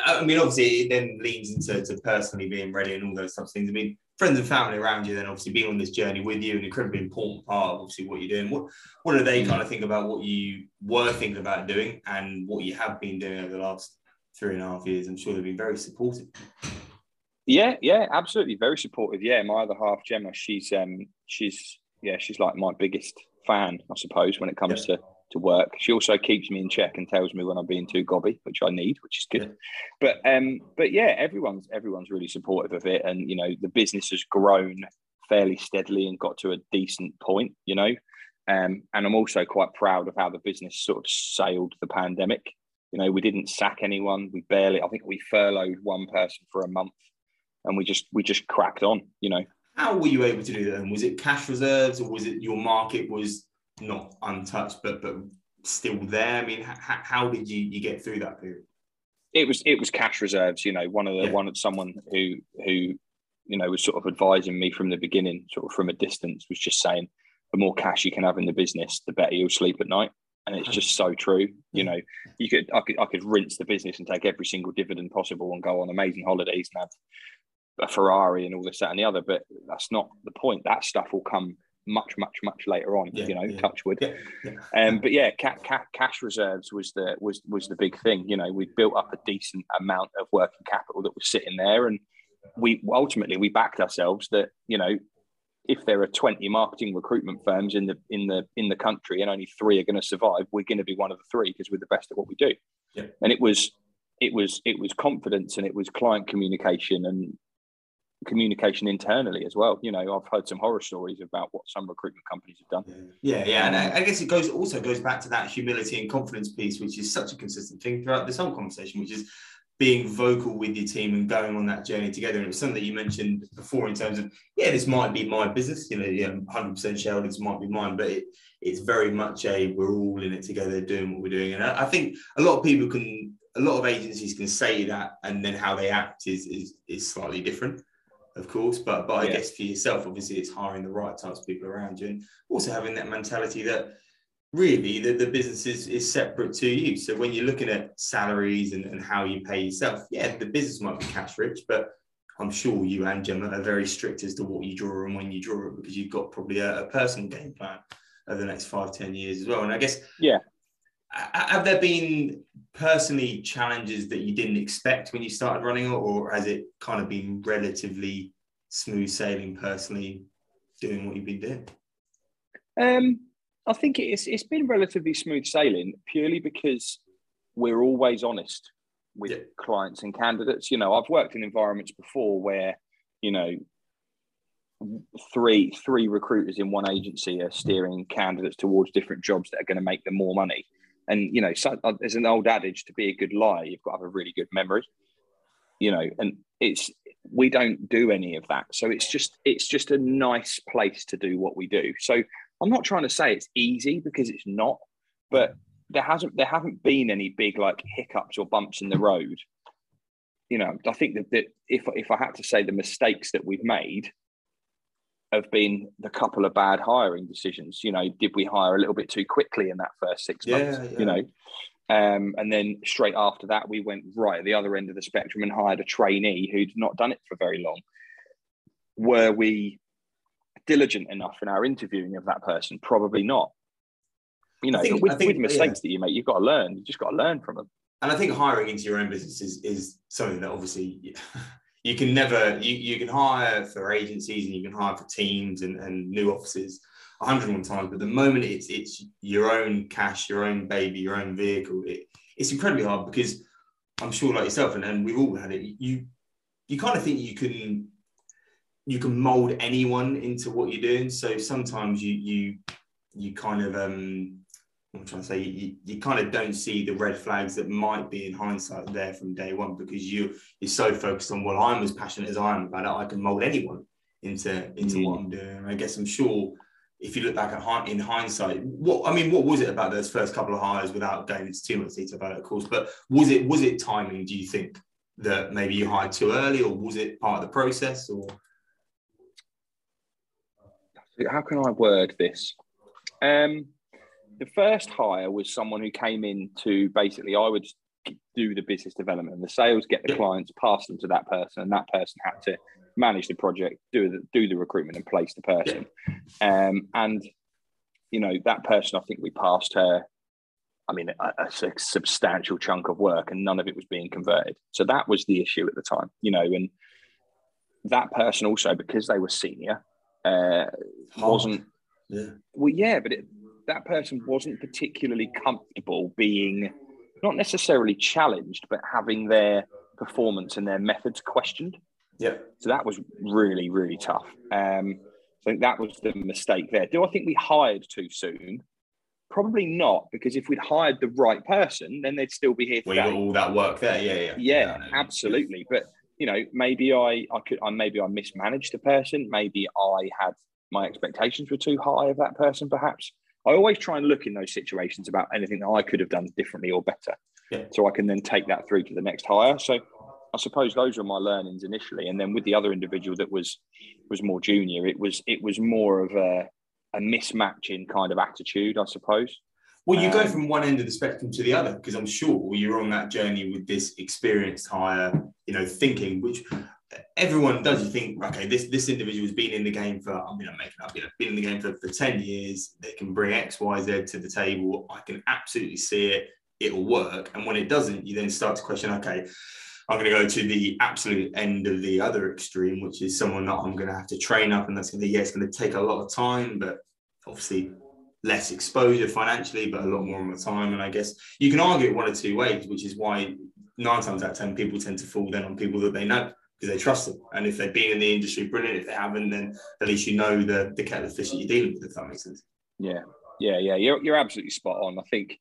I mean, obviously, it then leans into to personally being ready and all those types of things. I mean, friends and family around you, then obviously being on this journey with you, an incredibly important part of obviously what you're doing. What what do they kind of think about what you were thinking about doing and what you have been doing over the last three and a half years? I'm sure they've been very supportive. Yeah, yeah, absolutely, very supportive. Yeah, my other half, Gemma, she's um, she's yeah, she's like my biggest fan, I suppose, when it comes to to work. She also keeps me in check and tells me when I'm being too gobby, which I need, which is good. But um, but yeah, everyone's everyone's really supportive of it, and you know, the business has grown fairly steadily and got to a decent point, you know. Um, and I'm also quite proud of how the business sort of sailed the pandemic. You know, we didn't sack anyone. We barely, I think we furloughed one person for a month and we just we just cracked on, you know. How were you able to do that? And was it cash reserves, or was it your market was not untouched, but but still there? I mean, how, how did you you get through that period? It was it was cash reserves. You know, one of the yeah. one someone who who you know was sort of advising me from the beginning, sort of from a distance, was just saying the more cash you can have in the business, the better you'll sleep at night. And it's just so true. You know, you could I could I could rinse the business and take every single dividend possible and go on amazing holidays and have a Ferrari and all this, that, and the other. But that's not the point. That stuff will come much, much, much later on. Yeah, you know, yeah. touch wood. Yeah, yeah. Um, but yeah, ca- ca- cash reserves was the was was the big thing. You know, we built up a decent amount of working capital that was sitting there, and we ultimately we backed ourselves that you know if there are 20 marketing recruitment firms in the in the in the country and only three are going to survive we're going to be one of the three because we're the best at what we do yeah. and it was it was it was confidence and it was client communication and communication internally as well you know i've heard some horror stories about what some recruitment companies have done yeah yeah and I, I guess it goes also goes back to that humility and confidence piece which is such a consistent thing throughout this whole conversation which is being vocal with your team and going on that journey together. And it was something that you mentioned before in terms of, yeah, this might be my business, you know, yeah, 100% shareholders might be mine, but it, it's very much a we're all in it together doing what we're doing. And I, I, think a lot of people can, a lot of agencies can say that, and then how they act is is, is slightly different. Of course, but but I yeah. guess for yourself, obviously, it's hiring the right types of people around you, and also having that mentality that really the, the business is, is separate to you. So when you're looking at salaries and, and how you pay yourself, yeah, the business might be cash rich, but I'm sure you and Gemma are very strict as to what you draw and when you draw it because you've got probably a, a personal game plan over the next five, ten years as well. And I guess, yeah, have there been personally challenges that you didn't expect when you started running or has it kind of been relatively smooth sailing personally doing what you've been doing? Um, I think it's it's been relatively smooth sailing purely because we're always honest with yeah. clients and candidates. You know, I've worked in environments before where, you know, three three recruiters in one agency are steering candidates towards different jobs that are going to make them more money. And you know, so, uh, there's an old adage: to be a good liar, you've got to have a really good memory. You know, and it's we don't do any of that, so it's just it's just a nice place to do what we do. So I'm not trying to say it's easy because it's not, but there hasn't there haven't been any big like hiccups or bumps in the road. You know, I think that, that if if I had to say the mistakes that we've made have been the couple of bad hiring decisions. You know, did we hire a little bit too quickly in that first six months? Yeah, yeah. You know, um, and then straight after that, we went right at the other end of the spectrum and hired a trainee who'd not done it for very long. Were we diligent enough in our interviewing of that person? Probably not. You know, think, with, think, with, mistakes yeah. that you make, you've got to learn. You just got to learn from them. And I think hiring into your own business is, is something that obviously you can never, you, you can hire for agencies and you can hire for teams and, and new offices 101 times. But the moment it's, it's your own cash, your own baby, your own vehicle, it, it's incredibly hard because I'm sure like yourself, and, and we've all had it, you, you kind of think you can you can mold anyone into what you're doing. So sometimes you you you kind of um I'm trying to say you, you kind of don't see the red flags that might be in hindsight there from day one because you you're so focused on well I'm as passionate as I am about it I can mold anyone into into mm. what I'm doing. I guess I'm sure if you look back at in hindsight, what I mean, what was it about those first couple of hires without going into too much detail about it, of course, but was it was it timing? Do you think that maybe you hired too early, or was it part of the process, or how can I word this? Um, the first hire was someone who came in to basically, I would do the business development and the sales, get the clients, pass them to that person, and that person had to manage the project, do the do the recruitment, and place the person. Um, and you know that person, I think we passed her. I mean, a, a, substantial chunk of work, and none of it was being converted. So that was the issue at the time, you know. And that person also, because they were senior, uh, wasn't. Yeah. Well, yeah, but it, that person wasn't particularly comfortable being not necessarily challenged, but having their performance and their methods questioned. Yeah. So that was really, really tough. Um, I think that was the mistake there. Do I think we hired too soon? Probably not, because if we'd hired the right person, then they'd still be here. We got all that work there. Yeah, yeah. Yeah, yeah absolutely. But you know, maybe I, I could, I maybe I mismanaged a person. Maybe I had my expectations were too high of that person. Perhaps I always try and look in those situations about anything that I could have done differently or better, Yeah. so I can then take that through to the next hire. So I suppose those were my learnings initially, and then with the other individual that was was more junior, it was it was more of a a mismatching kind of attitude, I suppose. Well, you go Um, from one end of the spectrum to the other because I'm sure you're on that journey with this experienced hire, you know, thinking, which everyone does. You think, okay, this this individual's been in the game for, I'm mean, I'm making up, you know, been in the game for, for 10 years. They can bring X, Y, Z to the table. I can absolutely see it. It'll work. And when it doesn't, you then start to question, okay, I'm going to go to the absolute end of the other extreme, which is someone that I'm going to have to train up, and that's going to, yeah, it's going to take a lot of time, but obviously less exposure financially, but a lot more on the time. And I guess you can argue it one or two ways, which is why nine times out of ten people tend to fall then on people that they know they trust them. And if they've been in the industry, brilliant. If they haven't, then at least you know the the kettle of fish that you're dealing with, if that makes sense. Yeah, yeah, yeah. You're you're absolutely spot on. I think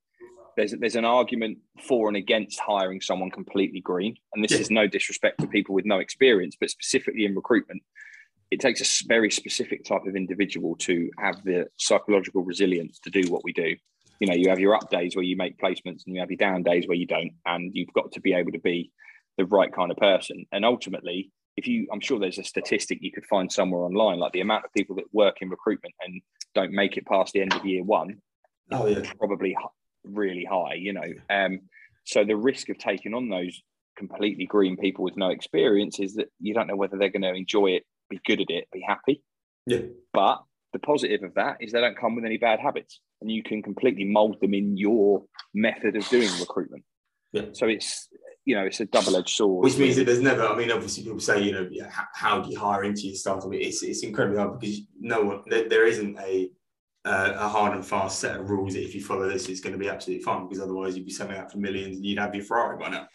there's there's an argument for and against hiring someone completely green, and this Yeah. is no disrespect to people with no experience, but specifically in recruitment, it takes a very specific type of individual to have the psychological resilience to do what we do. You know, you have your up days where you make placements, and you have your down days where you don't, and you've got to be able to be the right kind of person. And ultimately, if you, I'm sure there's a statistic you could find somewhere online, like the amount of people that work in recruitment and don't make it past the end of year one Oh yeah. probably really high, you know. Um, so the risk of taking on those completely green people with no experience is that you don't know whether they're going to enjoy it, be good at it, be happy. Yeah. But the positive of that is they don't come with any bad habits, and you can completely mold them in your method of doing recruitment. Yeah. So it's you know it's a double-edged sword. Which means that there's never, I mean, obviously people say, you know, how, how do you hire into your staff? I mean, it's, it's incredibly hard because no one, there, there isn't a, uh, a hard and fast set of rules that if you follow this, it's going to be absolutely fine because otherwise you'd be selling out for millions and you'd have your Ferrari by now.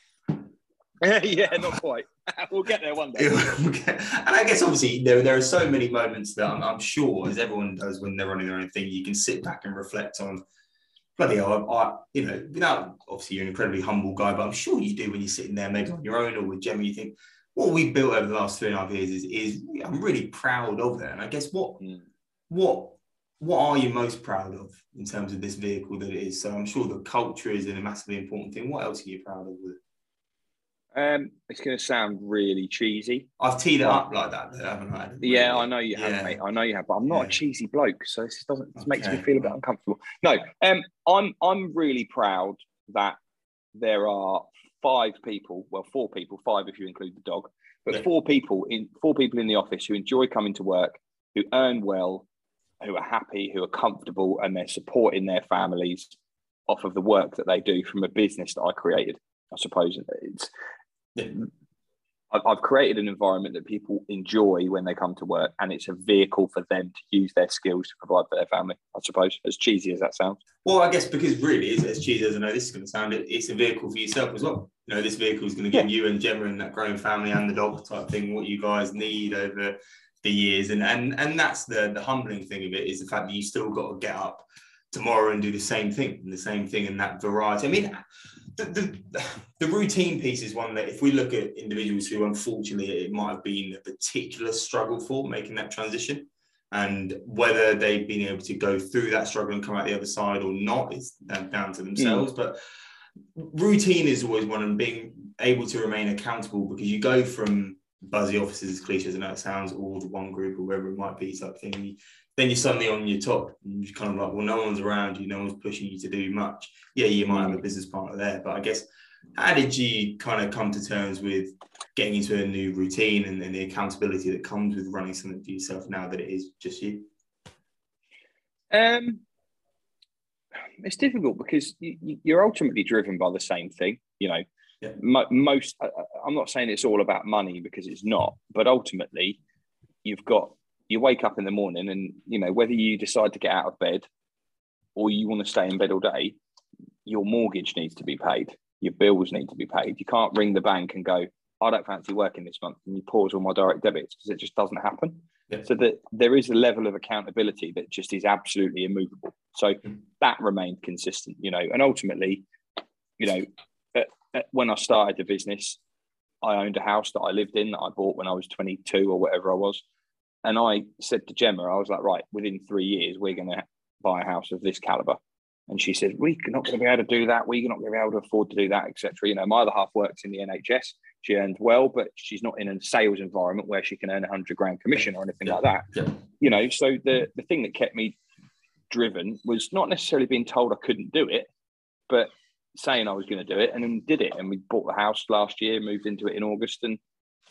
yeah, not quite. we'll get there one day. and I guess obviously there, there are so many moments that I'm, I'm sure, as everyone does when they're running their own thing, you can sit back and reflect on. Bloody hell, I, I, you know, without obviously you're an incredibly humble guy, but I'm sure you do when you're sitting there maybe on your own or with Gemma, you think what we've built over the last three and a half years is, is I'm really proud of that. And I guess what Mm. what what are you most proud of in terms of this vehicle that it is? So I'm sure the culture is a massively important thing. What else are you proud of with it? Um, it's going to sound really cheesy. I've teed it up like that, though, haven't I? Yeah, I know you have, Yeah. mate. I know you have, but I'm not Yeah. a cheesy bloke, so this doesn't. This makes me feel a bit uncomfortable. No, um, I'm I'm really proud that there are five people, well, four people, five if you include the dog, but Yeah. four people in four people in the office who enjoy coming to work, who earn well, who are happy, who are comfortable, and they're supporting their families off of the work that they do from a business that I created. I suppose it's. I've, I've created an environment that people enjoy when they come to work, and it's a vehicle for them to use their skills to provide for their family. I suppose, as cheesy as that sounds. Well, I guess because really, as, as cheesy as I know this is going to sound, it, it's a vehicle for yourself as well. You know, this vehicle is going to give you and Gemma and that growing family and the dog type thing what you guys need over the years, and and and that's the the humbling thing of it is the fact that you still got to get up tomorrow and do the same thing and the same thing in that variety. I mean, the, the, the routine piece is one that if we look at individuals who unfortunately it might have been a particular struggle for making that transition and whether they've been able to go through that struggle and come out the other side or not is down to themselves. Mm. But routine is always one and being able to remain accountable because you go from buzzy offices as cliche as it sounds or the one group or wherever it might be type thing then you're suddenly on your top and you're kind of like well no one's around you no one's pushing you to do much yeah you might have a business partner there but I guess how did you kind of come to terms with getting into a new routine and, and the accountability that comes with running something for yourself now that it is just you Um, it's difficult because you, you're ultimately driven by the same thing. You know, Yeah. Most. I'm not saying it's all about money because it's not, but ultimately, you've got you wake up in the morning and you know whether you decide to get out of bed or you want to stay in bed all day, your mortgage needs to be paid, your bills need to be paid. You can't ring the bank and go, "I don't fancy working this month," and you pause all my direct debits because it just doesn't happen. Yeah. So that there is a level of accountability that just is absolutely immovable. So Mm. that remained consistent, you know, and ultimately, you know, at, at- when I started the business, I owned a house that I lived in that I bought when I was 22 or whatever I was. And I said to Gemma, I was like, right, within three years, we're going to buy a house of this caliber. And she said, we're not going to be able to do that. We're not going to be able to afford to do that, etc. You know, my other half works in the NHS. She earned well, but she's not in a sales environment where she can earn a hundred grand commission or anything yeah. like that. Yeah. You know, so the the thing that kept me driven was not necessarily being told I couldn't do it, but saying I was going to do it and then did it. And we bought the house last year, moved into it in August, and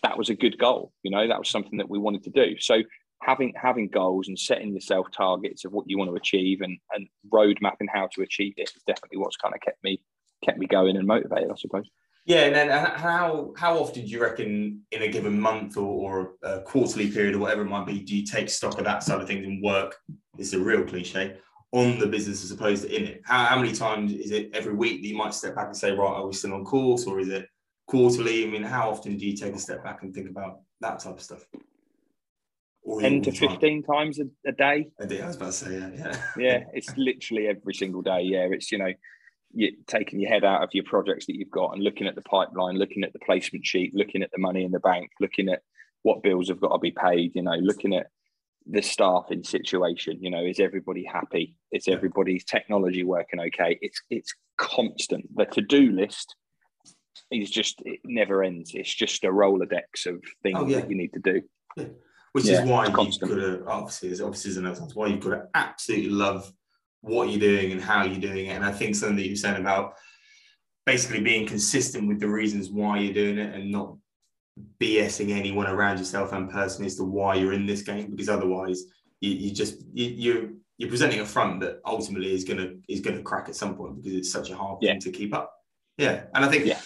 that was a good goal. You know, that was something that we wanted to do. So having having goals and setting yourself targets of what you want to achieve and and road mapping how to achieve it is definitely what's kind of kept me kept me going and motivated, I suppose. Yeah, and then uh, how how often do you reckon in a given month or, or a quarterly period or whatever it might be, do you take stock of that side of things and work? This is a real cliche on the business as opposed to in it. How, how many times is it every week that you might step back and say, right, are we still on course, or is it quarterly? I mean, how often do you take a step back and think about that type of stuff? Or 10 to 15 time? times a, a, day. I, did, I was about to say, yeah. Yeah, yeah it's literally every single day. Yeah, it's, you know, you're taking your head out of your projects that you've got and looking at the pipeline, looking at the placement sheet, looking at the money in the bank, looking at what bills have got to be paid, you know, looking at the staffing situation. You know, is everybody happy? Is everybody's technology working okay? It's it's constant. The to-do list is just it never ends. It's just a rolodex of things oh, yeah. that you need to do. Yeah. Which yeah, is why you've got to obviously, obviously another why you've got to absolutely love what you're doing and how you're doing it. And I think something that you're saying about basically being consistent with the reasons why you're doing it and not BSing anyone around yourself and person as to why you're in this game, because otherwise you, you just you, you're you're presenting a front that ultimately is gonna is gonna crack at some point because it's such a hard yeah. thing to keep up. Yeah, and I think yeah.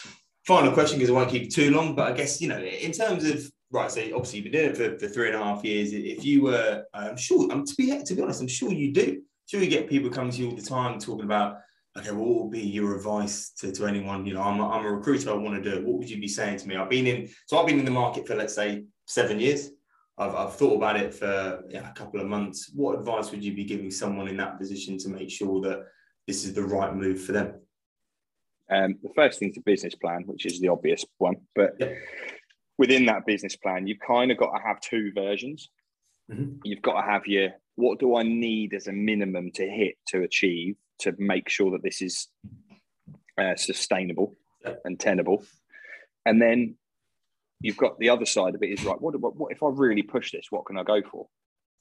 Final question because I won't keep too long, but I guess you know in terms of right, so obviously you've been doing it for, for three and a half years. If you were, I'm sure, I'm to be to be honest, I'm sure you do sure you get people coming to you all the time talking about, okay, what would be your advice to, to anyone? You know, I'm a, I'm a recruiter, I want to do it. What would you be saying to me? I've been in, so I've been in the market for, let's say, seven years. I've, I've thought about it for yeah, a couple of months. What advice would you be giving someone in that position to make sure that this is the right move for them? Um, the first thing is a business plan, which is the obvious one. But yeah. within that business plan, you've kind of got to have two versions. Mm-hmm. You've got to have your what do I need as a minimum to hit to achieve to make sure that this is uh, sustainable and tenable, and then you've got the other side of it is right. What, what, what if I really push this? What can I go for?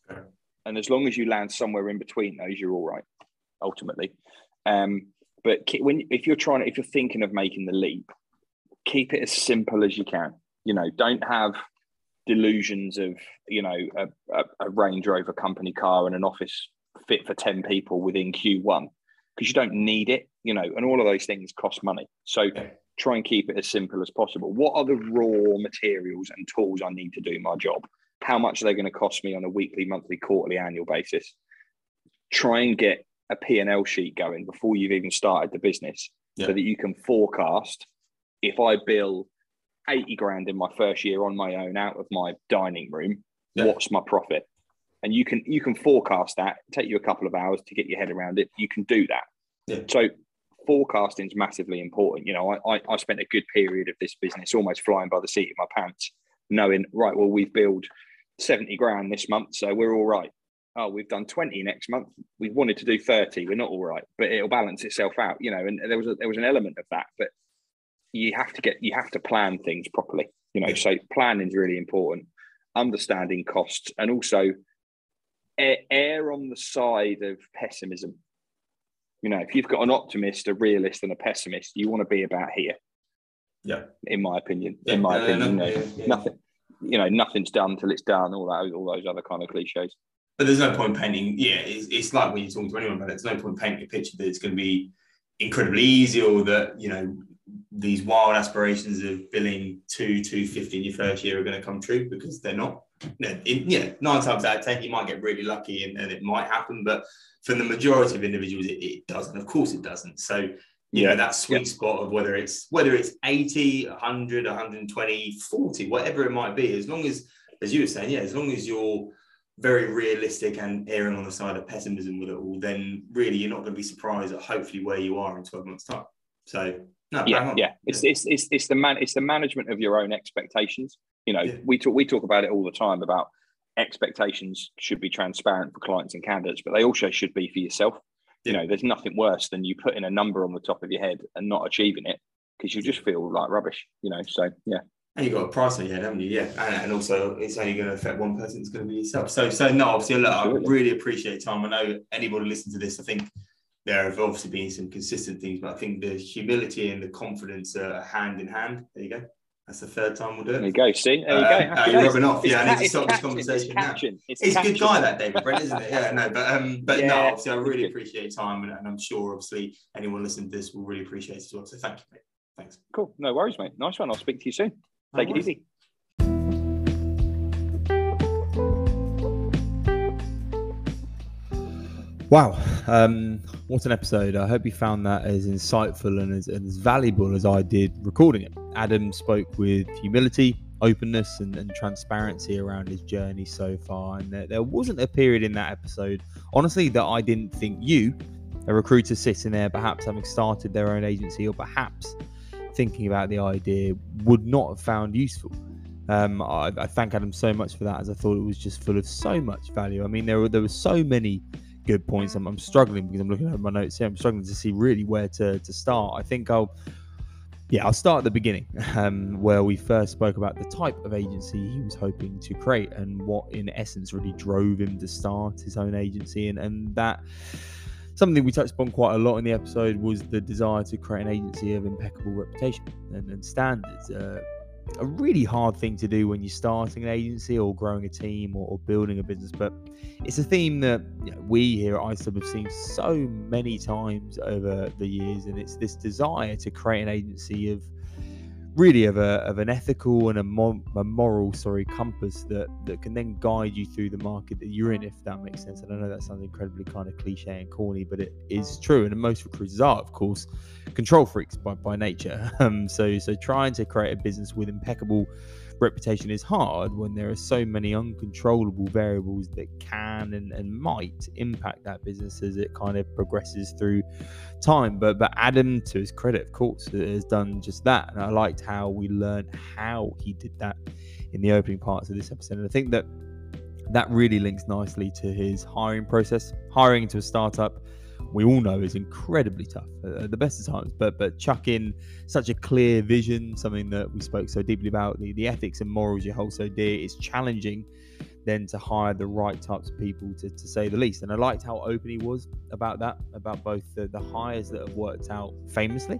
Okay. And as long as you land somewhere in between those, you're all right. Ultimately, um, but when if you're trying, if you're thinking of making the leap, keep it as simple as you can. You know, don't have delusions of you know a, a, a, Range Rover company car and an office fit for 10 people within Q1 because you don't need it you know and all of those things cost money. So try and keep it as simple as possible. What are the raw materials and tools I need to do my job? How much are they going to cost me on a weekly monthly quarterly annual basis? Try and get a P&L sheet going before you've even started the business so that you can forecast if I bill 80 grand in my first year on my own out of my dining room, yeah. what's my profit? And you can you can forecast that. Take you a couple of hours to get your head around it. You can do that. Yeah. So forecasting is massively important. You know, I, I, I spent a good period of this business almost flying by the seat of my pants, knowing right. Well, we've billed 70 grand this month, so we're all right. Oh, we've done 20 next month. We wanted to do 30. We're not all right, but it'll balance itself out. You know, and there was a, there was an element of that, but you have to get you have to plan things properly you know so planning is really important understanding costs and also err on the side of pessimism you know if you've got an optimist a realist and a pessimist you want to be about here yeah in my opinion yeah. in my no, opinion no, no, yeah, yeah. nothing you know nothing's done till it's done all that all those other kind of cliches but there's no point painting yeah it's, it's like when you're talking to anyone about it there's no point painting a picture that it's going to be incredibly easy or that you know these wild aspirations of billing two, two fifty in your first year are going to come true because they're not. You know, in, you know, nine times out of ten, you might get really lucky and, and it might happen, but for the majority of individuals, it, it doesn't. Of course, it doesn't. So, you know, that sweet spot of whether it's whether it's 80, 100, 120, 40, whatever it might be, as long as, as you were saying, yeah, as long as you're very realistic and erring on the side of pessimism with it all, then really you're not going to be surprised at hopefully where you are in 12 months' time. So No, yeah, yeah. It's, it's it's it's the man it's the management of your own expectations. You know, Yeah. we talk we talk about it all the time about expectations should be transparent for clients and candidates, but they also should be for yourself. You know, there's nothing worse than you putting a number on the top of your head and not achieving it because you just feel like rubbish. You know, so yeah, And you've got a price on your head, haven't you? Yeah. And, and also, it's only going to affect one person. It's going to be yourself. So, so no, obviously, look, I really appreciate time. I know anybody listening to this, I think there have obviously been some consistent things, but I think the humility and the confidence are hand in hand. There you go. That's the third time we'll do it. there you go. See, there you Uh, go. uh, you're rubbing off. It's Yeah, I need to it's stop this catching, conversation It's now. It's, He's a good guy, that David Brent, isn't it? Yeah, no, but um, but no, obviously, I really appreciate your time, and, and I'm sure, obviously, anyone listening to this will really appreciate it as well. So, thank you, mate. Thanks. Cool. No worries, mate. Nice one. I'll speak to you soon. No Take it easy. Wow, um, what an episode! I hope you found that as insightful and as, and as valuable as I did recording it. Adam spoke with humility, openness, and, and transparency around his journey so far, and there, there wasn't a period in that episode, honestly, that I didn't think you, a recruiter sitting there, perhaps having started their own agency, or perhaps thinking about the idea, would not have found useful. Um, I, I thank Adam so much for that, as I thought it was just full of so much value. I mean, there were there were so many good points. I'm, I'm struggling because I'm looking at my notes here. I'm struggling to see really where to, to start. I think I'll, yeah, I'll start at the beginning, um, where we first spoke about the type of agency he was hoping to create and what, in essence, really drove him to start his own agency. And, and that something we touched upon quite a lot in the episode was the desire to create an agency of impeccable reputation and, and standards. Uh, a really hard thing to do when you're starting an agency or growing a team or, or building a business, but it's a theme that you know, we here at ISUB have seen so many times over the years, and it's this desire to create an agency of really of a of an ethical and a, a moral sorry compass that that can then guide you through the market that you're in if that makes sense. And i know that sounds incredibly kind of cliche and corny but it is true. And most recruiters are of course control freaks by, by nature. Um so so trying to create a business with impeccable reputation is hard when there are so many uncontrollable variables that can and, and might impact that business as it kind of progresses through time. But but Adam, to his credit, of course, has done just that. And I liked how we learned how he did that in the opening parts of this episode. And I think that that really links nicely to his hiring process. Hiring into a startup, we all know is incredibly tough at the best of times, but but chuck in such a clear vision, something that we spoke so deeply about, the, the ethics and morals you hold so dear, is challenging then to hire the right types of people to, to say the least. And I liked how open he was about that, about both the, the hires that have worked out famously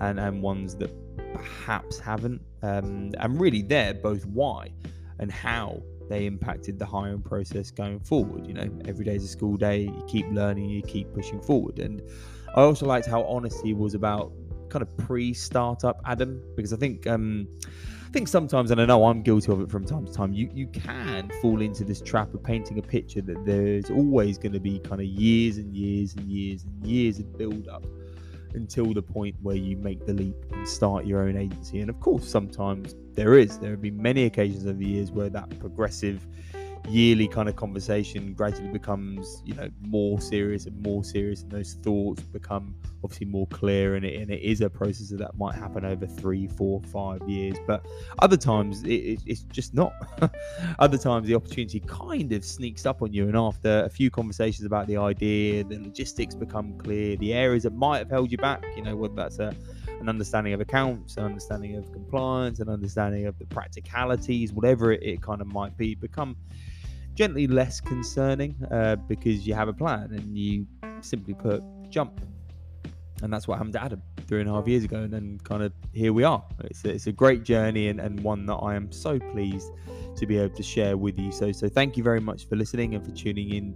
and, and ones that perhaps haven't. Um, and really there, both why and how they impacted the hiring process going forward. You know, every day is a school day, you keep learning, you keep pushing forward. And I also liked how honest he was about kind of pre-startup Adam, because I think um I think sometimes, and I know I'm guilty of it from time to time, you you can fall into this trap of painting a picture that there's always going to be kind of years and years and years and years of build up until the point where you make the leap and start your own agency. And of course, sometimes there is. There have been many occasions over the years where that progressive yearly kind of conversation gradually becomes you know more serious and more serious and those thoughts become obviously more clear and it, and it is a process that might happen over three four five years. But other times it, it, it's just not. Other times the opportunity kind of sneaks up on you and after a few conversations about the idea the logistics become clear the areas that might have held you back you know whether that's a an understanding of accounts, an understanding of compliance, an understanding of the practicalities, whatever it, it kind of might be, become gently less concerning uh, because you have a plan and you simply put jump. And that's what happened to Adam three and a half years ago. And then kind of here we are. It's a, it's a great journey and, and one that I am so pleased to be able to share with you. So, so thank you very much for listening and for tuning in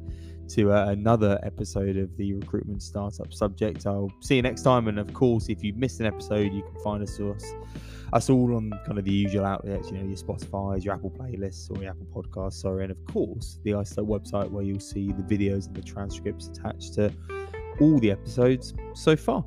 to uh, another episode of the recruitment startup subject. I'll see you next time. And of course, if you've missed an episode, you can find us us, us all on kind of the usual outlets, you know, your Spotify's, your Apple playlists, or your Apple Podcasts. Sorry, and of course, the ISO website where you'll see the videos and the transcripts attached to all the episodes so far.